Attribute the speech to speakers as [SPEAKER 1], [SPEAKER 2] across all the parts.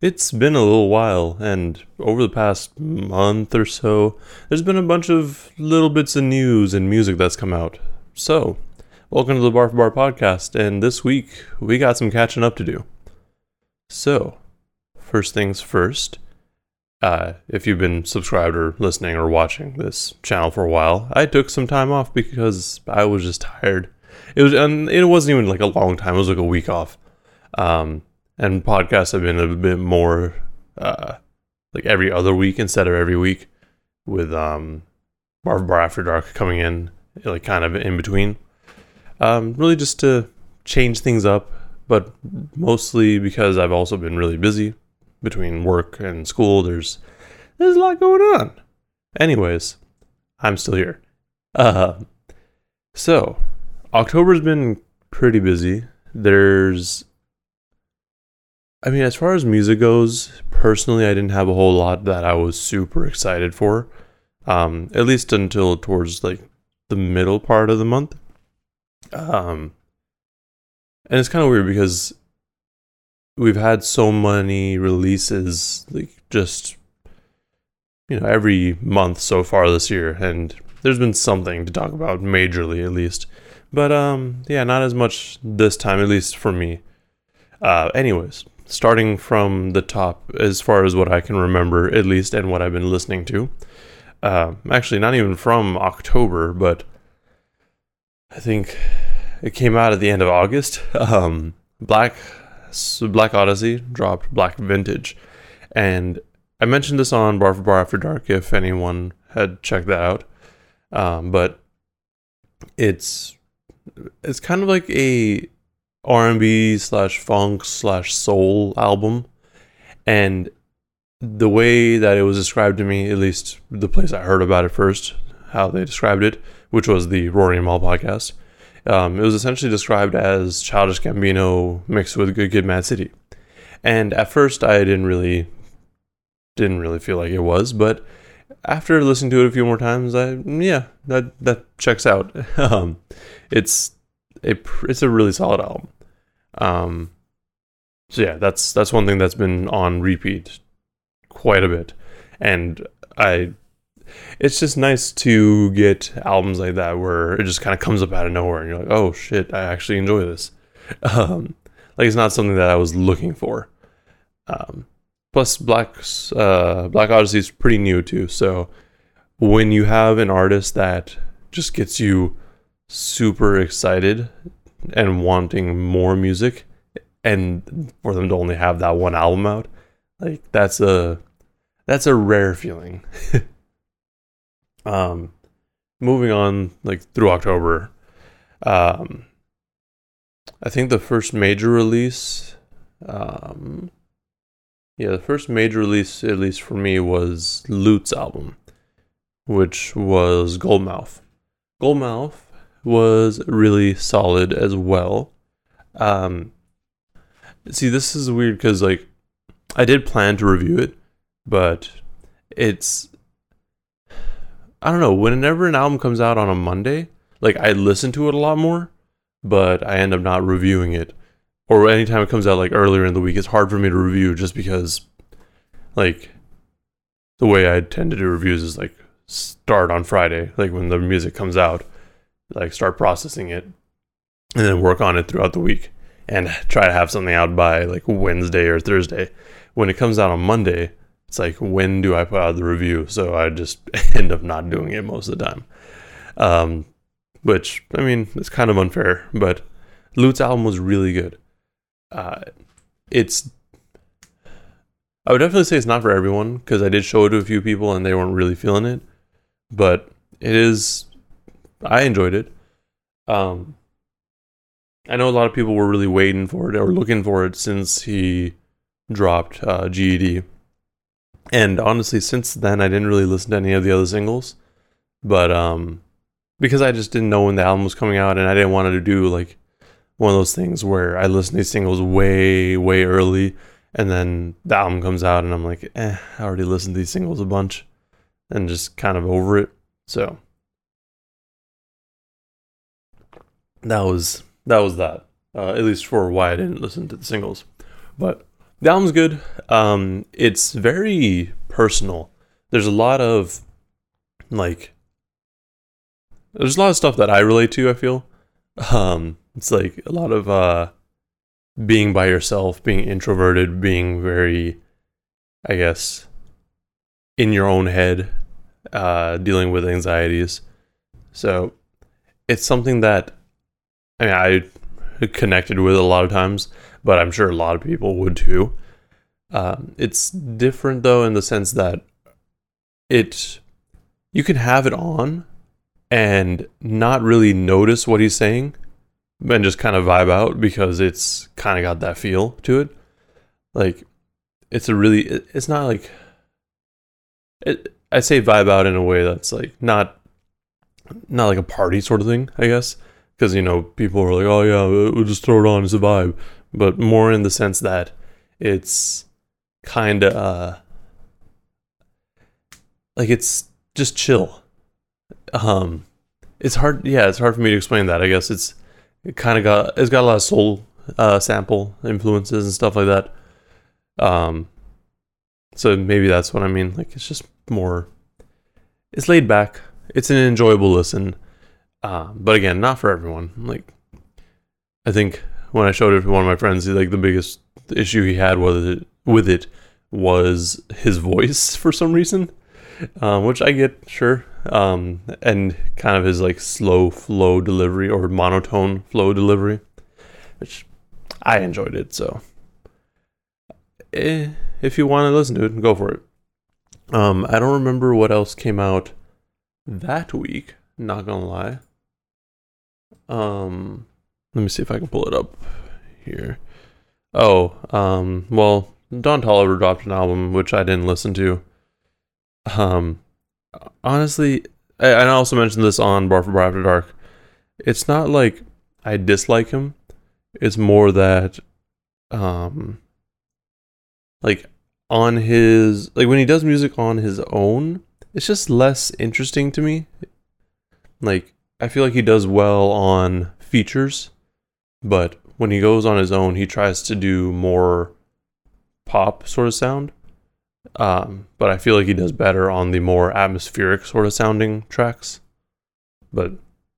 [SPEAKER 1] It's been a little while, and over the past month or so, there's been a bunch of little bits of news and music that's come out. So, welcome to the Bar for Bar podcast, and this week we got some catching up to do. So, first things first, uh, if you've been subscribed or listening or watching this channel for a while, I took some time off because I was just tired. It was, and it wasn't even like a long time. It was like a week off. Um, and podcasts have been a bit more uh, like every other week instead of every week, with um, Bar Bar After Dark coming in like kind of in between. Um, really just to change things up, but mostly because I've also been really busy between work and school. There's there's a lot going on. Anyways, I'm still here. Uh, so October's been pretty busy. There's I mean, as far as music goes, personally, I didn't have a whole lot that I was super excited for. Um, at least until towards like the middle part of the month. Um, and it's kind of weird because we've had so many releases, like just you know, every month so far this year, and there's been something to talk about majorly, at least. But um, yeah, not as much this time, at least for me. Uh, anyways, starting from the top as far as what I can remember, at least, and what I've been listening to. Uh, actually, not even from October, but I think it came out at the end of August. Um, Black Black Odyssey dropped Black Vintage, and I mentioned this on Bar for Bar After Dark if anyone had checked that out. Um, but it's it's kind of like a R&B slash funk slash soul album. And the way that it was described to me, at least the place I heard about it first, how they described it, which was the Rory and podcast, um, it was essentially described as Childish Gambino mixed with Good Kid, Mad City. And at first, I didn't really, didn't really feel like it was, but after listening to it a few more times, I yeah, that that checks out. um, it's a it's a really solid album. Um, so yeah, that's that's one thing that's been on repeat quite a bit, and I. It's just nice to get albums like that where it just kind of comes up out of nowhere, and you're like, "Oh shit, I actually enjoy this." Um, like it's not something that I was looking for. Um, plus, Black's uh, Black Odyssey is pretty new too, so when you have an artist that just gets you super excited and wanting more music and for them to only have that one album out like that's a that's a rare feeling. Um moving on like through october um i think the first major release um yeah the first major release at least for me was Lutes album which was Gold Mouf. Goldmouth was really solid as well. Um, see, this is weird because like I did plan to review it, but it's I don't know. Whenever an album comes out on a Monday, like I listen to it a lot more, but I end up not reviewing it. Or anytime it comes out like earlier in the week, it's hard for me to review just because, like, the way I tend to do reviews is like start on Friday, like when the music comes out, like start processing it and then work on it throughout the week and try to have something out by like Wednesday or Thursday. When it comes out on Monday, it's like when do I put out the review? So I just end up not doing it most of the time. Um, which I mean, it's kind of unfair, but Lutes album was really good. Uh, it's I would definitely say it's not for everyone because I did show it to a few people and they weren't really feeling it, but it is I enjoyed it. Um, I know a lot of people were really waiting for it or looking for it since he dropped uh, GED. And honestly, since then, I didn't really listen to any of the other singles. But um, because I just didn't know when the album was coming out, and I didn't want to do like one of those things where I listen to these singles way, way early, and then the album comes out, and I'm like, eh, I already listened to these singles a bunch, and just kind of over it. So that was that was that. Uh, at least for why I didn't listen to the singles. But the album's good. Um, it's very personal. There's a lot of like there's a lot of stuff that I relate to, I feel. Um, it's like a lot of uh being by yourself, being introverted, being very I guess in your own head, uh dealing with anxieties. So it's something that I mean I connected with a lot of times, but I'm sure a lot of people would too. Um, it's different though in the sense that it you can have it on and not really notice what he's saying and just kind of vibe out because it's kind of got that feel to it. Like it's a really it's not like it I say vibe out in a way that's like not not like a party sort of thing, I guess. Because, you know, people are like, oh, yeah, we'll just throw it on as a vibe. But more in the sense that it's kind of uh, like it's just chill. Um, it's hard, yeah, it's hard for me to explain that. I guess it's it kind of got it's got a lot of soul uh, sample influences and stuff like that. Um, so maybe that's what I mean. Like it's just more, it's laid back it's an enjoyable listen. Uh, but again, not for everyone. Like, I think when I showed it to one of my friends, like the biggest issue he had with it, with it was his voice for some reason, um, which I get, sure, um, and kind of his like slow flow delivery or monotone flow delivery, which I enjoyed it. So, eh, if you want to listen to it, go for it. Um, I don't remember what else came out that week. Not gonna lie. Um, let me see if I can pull it up here. Oh, um, well, Don Toliver dropped an album which I didn't listen to. Um, honestly, I, I also mentioned this on Bar for Bar After Dark. It's not like I dislike him. It's more that, um, like on his like when he does music on his own, it's just less interesting to me. Like I feel like he does well on features, but when he goes on his own, he tries to do more pop sort of sound. Um, but I feel like he does better on the more atmospheric sort of sounding tracks. But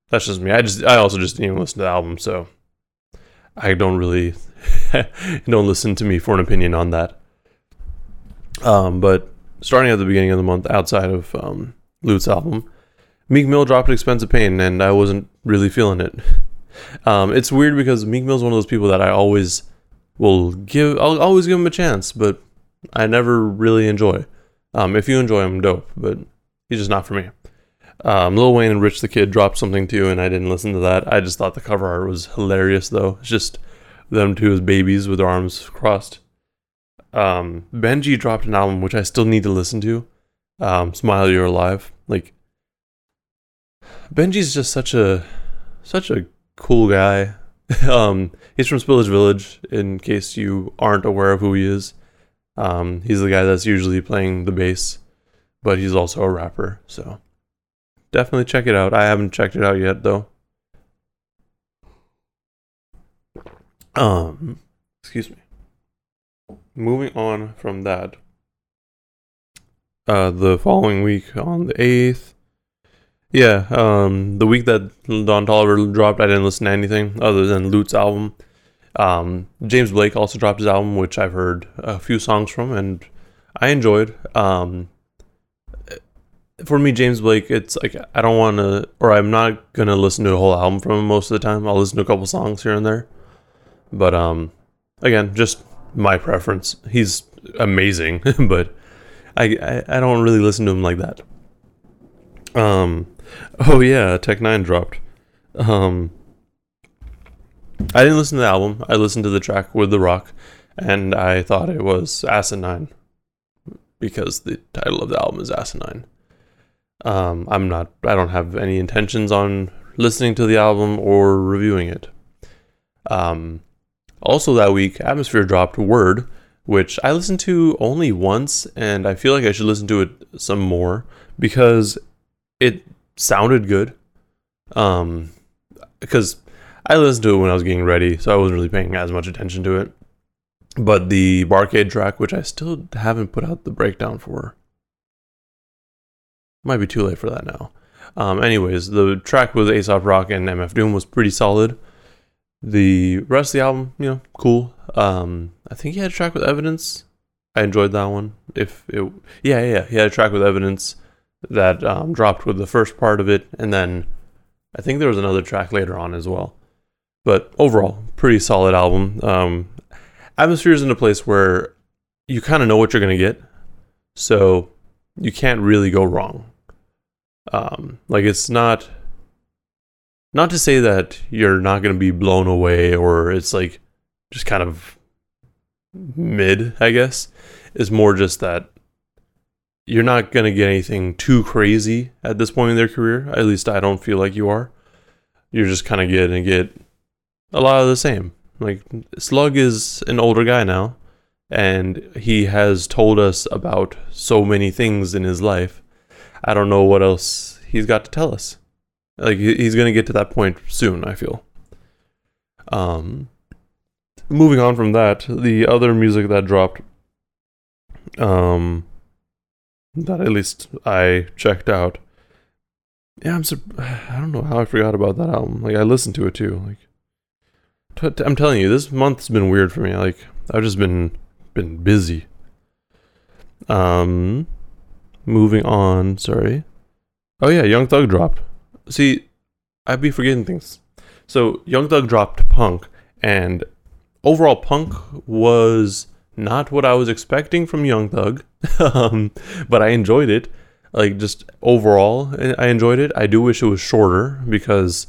[SPEAKER 1] that's just me. I just I also just didn't even listen to the album, so I don't really don't listen to me for an opinion on that. Um, but starting at the beginning of the month, outside of um, Lute's album, Meek Mill dropped "Expensive Pain," and I wasn't really feeling it. Um, it's weird because Meek Mill's one of those people that I always will give. I'll always give him a chance, but I never really enjoy. Um, if you enjoy him, dope, but he's just not for me. Um, Lil Wayne and Rich the Kid dropped something too, and I didn't listen to that. I just thought the cover art was hilarious, though. It's just them two as babies with their arms crossed. Um, Benji dropped an album which I still need to listen to. Um, Smile You're Alive. Like Benji's just such a such a cool guy. um, he's from Spillage Village. In case you aren't aware of who he is, um, he's the guy that's usually playing the bass, but he's also a rapper. So definitely check it out. I haven't checked it out yet though. Um, excuse me moving on from that, uh, the following week on the eighth, yeah, um, the week that Don Toliver dropped, I didn't listen to anything other than Lute's album. Um, James Blake also dropped his album, which I've heard a few songs from, and I enjoyed. Um, for me, James Blake, it's like I don't want to, or I'm not gonna listen to a whole album from him most of the time. I'll listen to a couple songs here and there, but um, again, just my preference. He's amazing, but I, I, I don't really listen to him like that. Um, oh yeah, Tech N9ne dropped. Um, I didn't listen to the album. I listened to the track with the Rock, and I thought it was asinine because the title of the album is asinine. Um, I'm not. I don't have any intentions on listening to the album or reviewing it. Um, also, that week, Atmosphere dropped Word, which I listened to only once, and I feel like I should listen to it some more because it sounded good. Um, because I listened to it when I was getting ready, so I wasn't really paying as much attention to it. But the Barcade track, which I still haven't put out the breakdown for, might be too late for that now. Um, anyways, the track with Aesop Rock and MF Doom was pretty solid. The rest of the album, you know, cool. Um, I think he had a track with Evidence. I enjoyed that one. If it, yeah, yeah, he had a track with Evidence that um, dropped with the first part of it, and then I think there was another track later on as well. But overall, pretty solid album. Um, Atmosphere is in a place where you kind of know what you're gonna get, so you can't really go wrong. Um, like it's not not to say that you're not going to be blown away or it's like just kind of mid, I guess. It's more just that you're not going to get anything too crazy at this point in their career. At least I don't feel like you are. You're just kind of getting to get a lot of the same. Like Slug is an older guy now and he has told us about so many things in his life. I don't know what else he's got to tell us. Like he's going to get to that point soon, I feel. Um moving on from that, the other music that dropped um that at least I checked out. Yeah, I'm sur- I don't know how I forgot about that album. Like I listened to it too. Like t- t- I'm telling you, this month's been weird for me. Like I've just been been busy. Um moving on, sorry. Oh yeah, Young Thug dropped. See, I'd be forgetting things. So Young Thug dropped Punk and overall Punk was not what I was expecting from Young Thug, um, but I enjoyed it. Like just overall, I enjoyed it. I do wish it was shorter because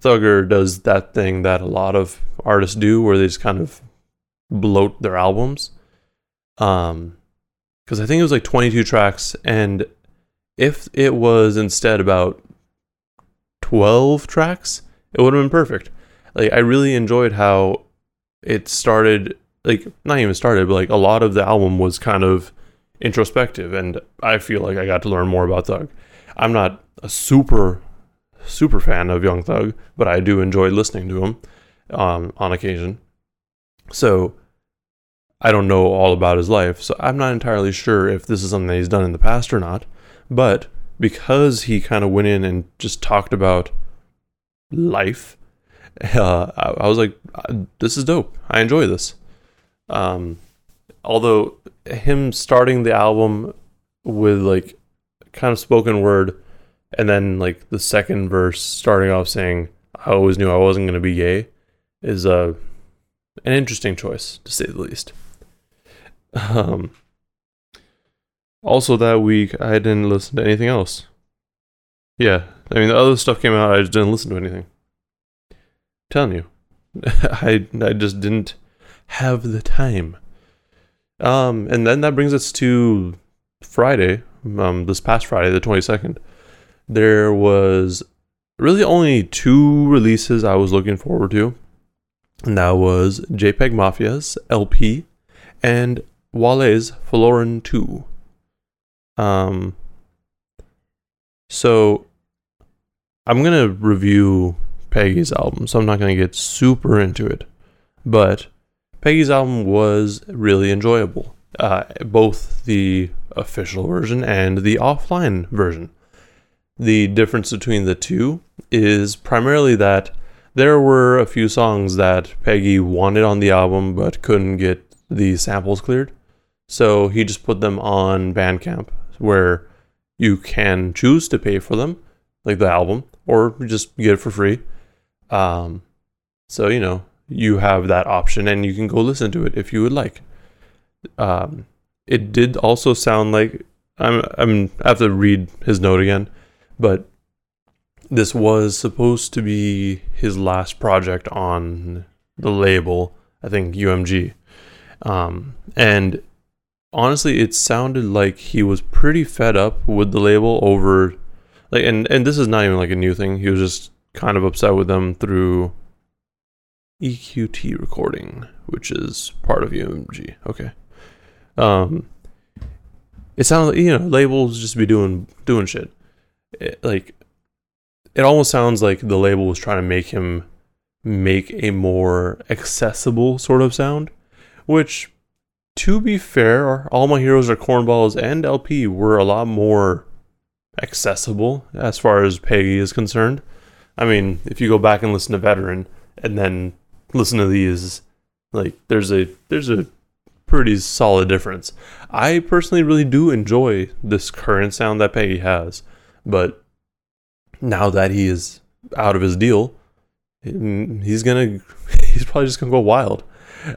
[SPEAKER 1] Thugger does that thing that a lot of artists do, where they just kind of bloat their albums. Um, because I think it was like 22 tracks, and if it was instead about 12 tracks, it would have been perfect. Like I really enjoyed how it started like not even started, but like a lot of the album was kind of introspective, and I feel like I got to learn more about Thug. I'm not a super super fan of Young Thug, but I do enjoy listening to him um, on occasion. So I don't know all about his life, so I'm not entirely sure if this is something that he's done in the past or not. But because he kind of went in and just talked about life, uh, I, I was like, this is dope. I enjoy this. Um, although him starting the album with like kind of spoken word, and then like the second verse starting off saying, "I always knew I wasn't going to be gay," is a uh, an interesting choice to say the least. Um. Also, that week I didn't listen to anything else. Yeah, I mean the other stuff came out. I just didn't listen to anything. I'm telling you, I I just didn't have the time. Um, and then that brings us to Friday, um, this past Friday, the 22nd. There was really only two releases I was looking forward to, and that was JPEG Mafia's LP and Wale's Folarin 2. Um, so I'm gonna review Peggy's album, so I'm not gonna get super into it, but Peggy's album was really enjoyable. Uh, both the official version and the offline version. The difference between the two is primarily that there were a few songs that Peggy wanted on the album but couldn't get the samples cleared. So he just put them on Bandcamp where you can choose to pay for them, like the album, or just get it for free. Um, so, you know, you have that option and you can go listen to it if you would like. Um, it did also sound like I'm I'm I have to read his note again, but this was supposed to be his last project on the label, I think UMG. Um, and honestly, it sounded like he was pretty fed up with the label over like and and this is not even like a new thing. He was just kind of upset with them through EQT recording, which is part of UMG. Okay. Um, it sounds you know labels just be doing doing shit. It, like it almost sounds like the label was trying to make him make a more accessible sort of sound, which to be fair, All My Heroes Are Cornballs and LP were a lot more accessible as far as Peggy is concerned. I mean, if you go back and listen to Veteran and then listen to these, like there's a there's a pretty solid difference. I personally really do enjoy this current sound that Peggy has, but now that he is out of his deal, he's gonna he's probably just gonna go wild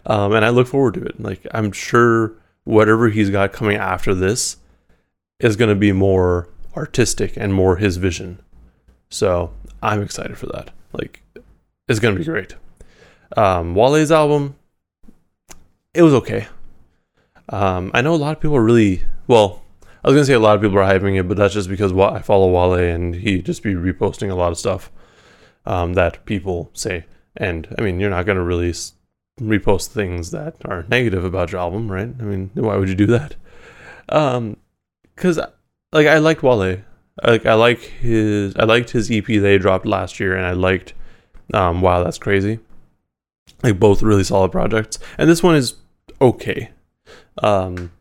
[SPEAKER 1] um, and I look forward to it. Like I'm sure whatever he's got coming after this is to be more artistic and more his vision. So I'm excited for that. Like it's to be great. Um, Wale's album, it was okay. Um, I know a lot of people are really well. I was gonna say a lot of people are hyping it, but that's just because I follow Wale and he just be reposting a lot of stuff um, that people say. And I mean, you're not gonna really repost things that are negative about your album, right? I mean, why would you do that? Um, cause like I liked Wale, like I like his, I liked his EP they dropped last year, and I liked, um, Wow, that's crazy. Like both really solid projects, and this one is okay. Um,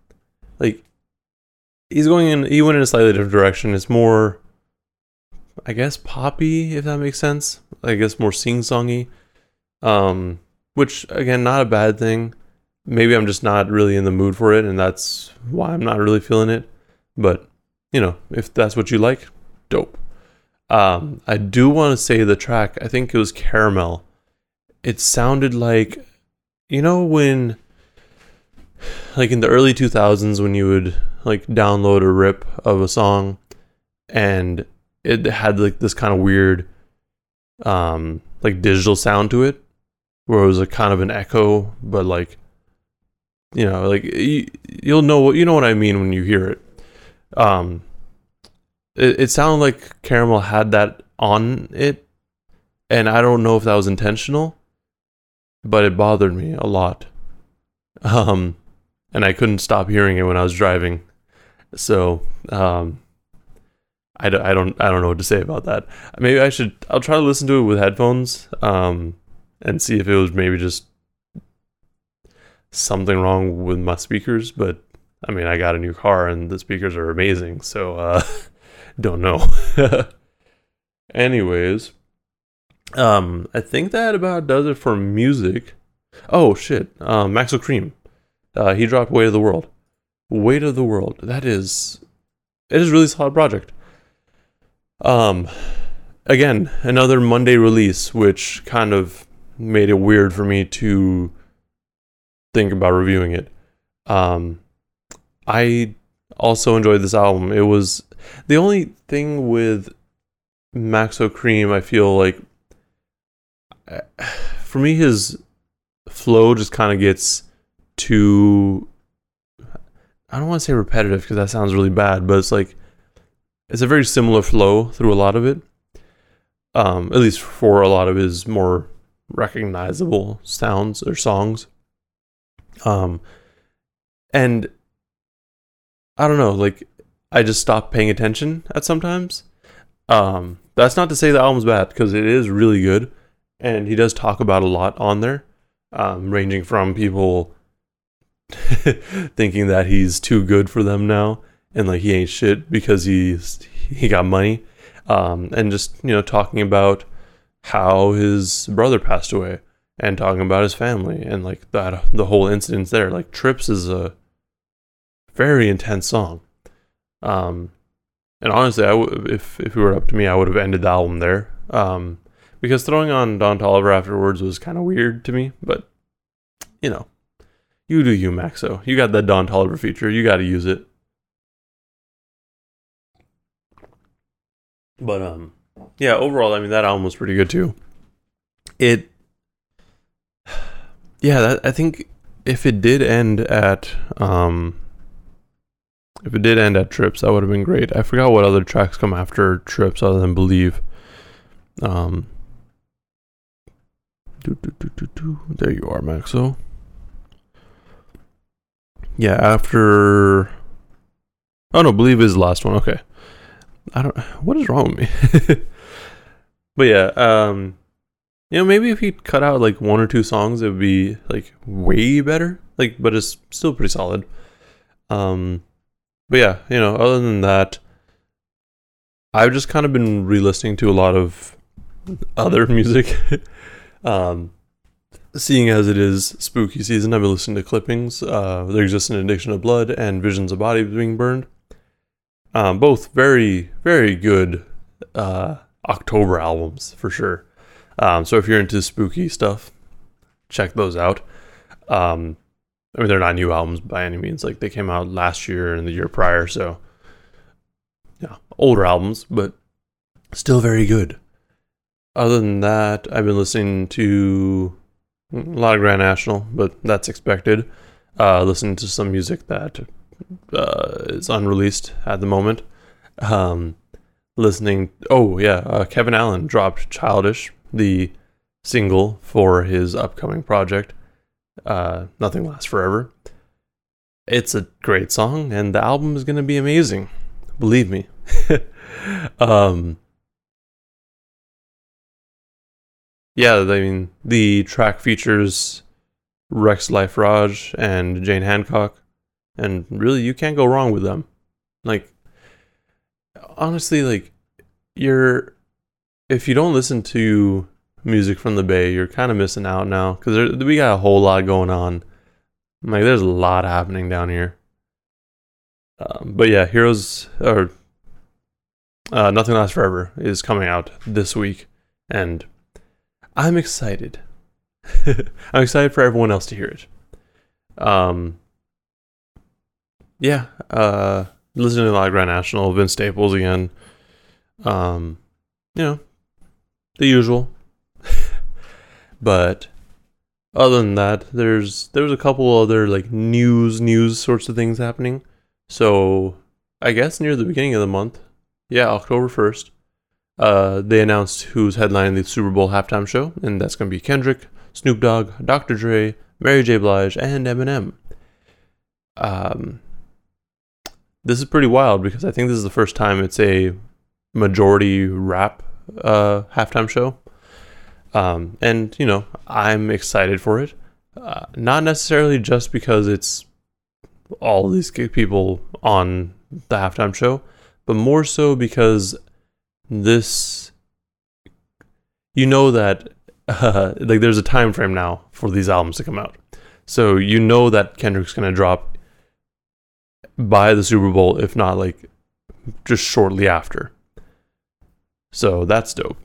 [SPEAKER 1] like he's going in, he went in a slightly different direction. It's more, I guess, poppy, if that makes sense. I guess more sing songy. Um, which again, not a bad thing. Maybe I'm just not really in the mood for it, and that's why I'm not really feeling it. But you know, if that's what you like, dope. Um, I do want to say the track. I think it was Caramel. It sounded like, you know, when like in the early 2000s when you would like download a rip of a song and it had like this kind of weird um like digital sound to it where it was a kind of an echo, but like, you know, like you, you'll know what you know what I mean when you hear it. Um, it, it sounded like Caramel had that on it, and I don't know if that was intentional, but it bothered me a lot. Um, and I couldn't stop hearing it when I was driving. So, um, I don't, I don't, I don't know what to say about that. Maybe I should. I'll try to listen to it with headphones. Um, and see if it was maybe just something wrong with my speakers. But I mean, I got a new car and the speakers are amazing, so uh, don't know. Anyways, um, I think that about does it for music. Oh shit, um, Maxo Kream, uh, he dropped "Weight of the World." "Weight of the World." That is, it is really solid project. Um, again, another Monday release, which kind of made it weird for me to think about reviewing it. Um, I also enjoyed this album. It was the only thing with Maxo Kream. I feel like for me, his flow just kind of gets too. I don't want to say repetitive because that sounds really bad, but it's like it's a very similar flow through a lot of it. Um, at least for a lot of his more recognizable sounds or songs. Um, and I don't know, like I just stopped paying attention at sometimes. Um, that's not to say the album's bad because it is really good, and he does talk about a lot on there, um, ranging from people thinking that he's too good for them now and like he ain't shit because he's he got money, um, and just you know talking about how his brother passed away and talking about his family and like that the whole incident there. Like trips is a very intense song. Um and honestly I w- if if it were up to me i would have ended the album there. Um because throwing on don toliver afterwards was kind of weird to me but you know you do you maxo you got that don toliver feature you got to use it but um yeah, overall, I mean that album was pretty good too. It, yeah, that, I think if it did end at, um, if it did end at Trips, that would have been great. I forgot what other tracks come after Trips other than Believe. Um, do, do, do, do, do. there you are, Maxo. Yeah, after. Oh no, Believe is the last one. Okay. I don't. What is wrong with me? but yeah, um, you know, maybe if he cut out like one or two songs, it would be like way better. Like, but it's still pretty solid. Um, but yeah, you know, other than that, I've just kind of been re-listening to a lot of other music. Um, seeing as it is spooky season, I've been listening to clippings. Uh, there exists an addiction of blood and visions of bodies being burned. Um, both very, very good uh, October albums for sure. Um, so if you're into spooky stuff, check those out. Um, I mean, they're not new albums by any means. Like they came out last year and the year prior, so yeah, older albums, but still very good. Other than that, I've been listening to a lot of Grand Nationxl, but that's expected. Uh, listening to some music that uh, is unreleased at the moment. Um, listening. Oh yeah, uh, Kevin Allen dropped "Childish," the single for his upcoming project. Uh, Nothing lasts forever. It's a great song, and the album is going to be amazing. Believe me. um, yeah, I mean the track features Rexx Life Raj and Jane Handcock, and really you can't go wrong with them. Like honestly, like you're if you don't listen to music from the Bay, you're kind of missing out now because we got a whole lot going on. Like there's a lot happening down here. Um, but yeah, Heroes or uh, Nothing Lasts Forever is coming out this week, and I'm excited. I'm excited for everyone else to hear it. Um, yeah, uh, listening to like Grand Nationxl, Vince Staples again. Um, you know, the usual. but other than that, there's there's a couple other like news news sorts of things happening. So I guess near the beginning of the month, yeah, October first, uh, they announced who's headlining the Super Bowl halftime show, and that's gonna be Kendrick, Snoop Dogg, Dr. Dre, Mary J. Blige, and Eminem. Um, this is pretty wild because I think this is the first time it's a majority rap uh, halftime show. Um, and, you know, I'm excited for it. Uh, not necessarily just because it's all these people on the halftime show, but more so because this, you know, that uh, like there's a time frame now for these albums to come out. So you know that Kendrick's going to drop by the Super Bowl, if not like just shortly after. So that's dope.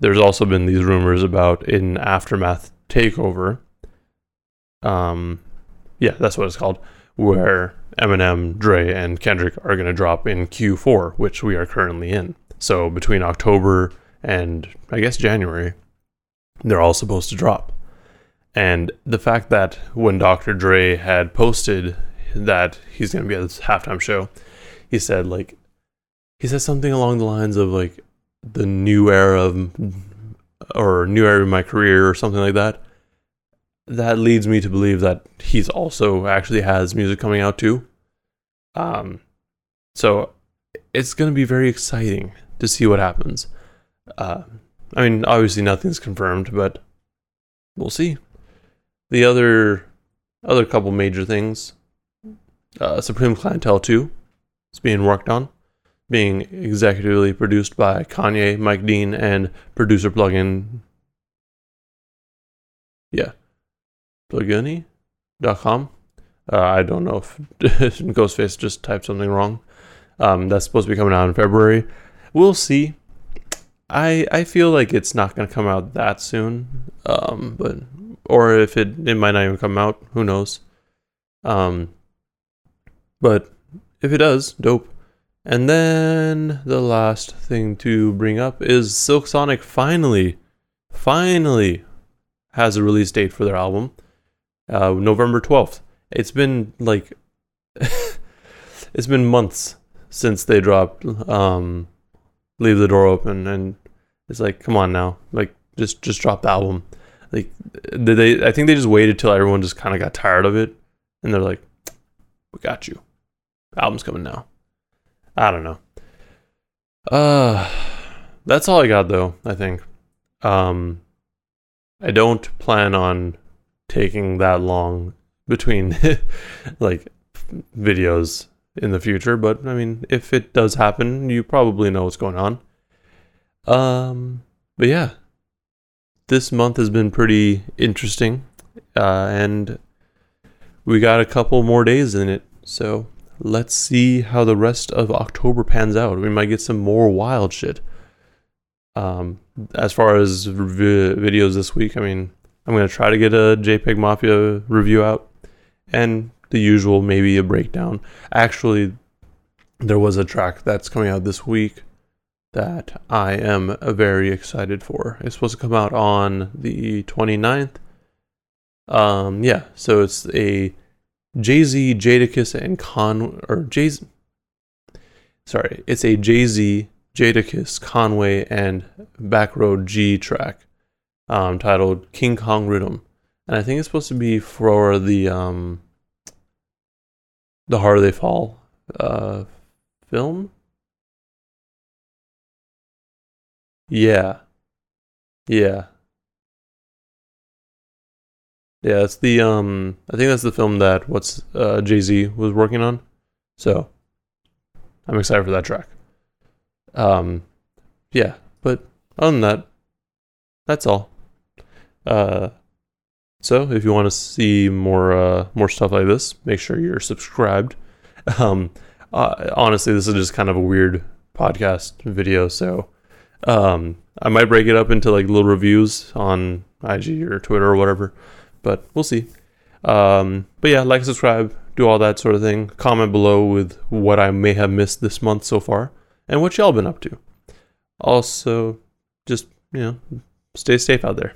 [SPEAKER 1] There's also been these rumors about an aftermath takeover. Um, yeah, that's what it's called, where Eminem, Dre, and Kendrick are going to drop in Q4, which we are currently in. So between October and I guess January, they're all supposed to drop. And the fact that when Dr. Dre had posted that he's going to be at this halftime show, he said like he said something along the lines of like the new era of or new era of my career or something like that. That leads me to believe that he's also actually has music coming out too. Um, so it's going to be very exciting to see what happens. Uh, I mean, obviously nothing's confirmed, but we'll see. The other other couple major things uh, Supreme Clientele 2 is being worked on, being executively produced by Kanye, Mike Dean, and producer plugin. Yeah. Plugini.com. Uh, I don't know if Ghostface just typed something wrong. Um, that's supposed to be coming out in February. We'll see. I I feel like it's not going to come out that soon. Um, but or if it it might not even come out. Who knows? Um, but if it does, dope. And then the last thing to bring up is Silk Sonic finally, finally has a release date for their album, uh, November 12th. It's been like, it's been months since they dropped um, Leave the Door Open. And it's like, come on now. Like, just, just drop the album. Like, did they, I think they just waited till everyone just kind of got tired of it. And they're like, we got you. Album's coming now. I don't know. Uh that's all I got though, I think. Um I don't plan on taking that long between like videos in the future, but I mean, if it does happen, you probably know what's going on. Um, but yeah, this month has been pretty interesting, uh, and we got a couple more days in it. So let's see how the rest of October pans out. We might get some more wild shit. Um, as far as vi- videos this week, I mean, I'm gonna try to get a JPEG Mafia review out, and the usual, maybe a breakdown. Actually, there was a track that's coming out this week that I am very excited for. It's supposed to come out on the 29th. Um, yeah, so it's a Jay Z, Jadakiss, and Con or Jay. Sorry, it's a Jay Z, Jadakiss, Conway, and Backroad Gee track, um, titled King Kong Riddim, and I think it's supposed to be for the um, the Harder They Fall, uh, film. Yeah, yeah. Yeah, it's the um I think that's the film that what's uh Jay-Z was working on. So I'm excited for that track. Um yeah, but other than that, that's all. Uh so if you want to see more uh more stuff like this, make sure you're subscribed. Um uh, honestly, this is just kind of a weird podcast video, so um I might break it up into like little reviews on IG or Twitter or whatever but we'll see. Um, but yeah, like, subscribe, do all that sort of thing. Comment below with what I may have missed this month so far and what y'all been up to. Also, just, you know, stay safe out there.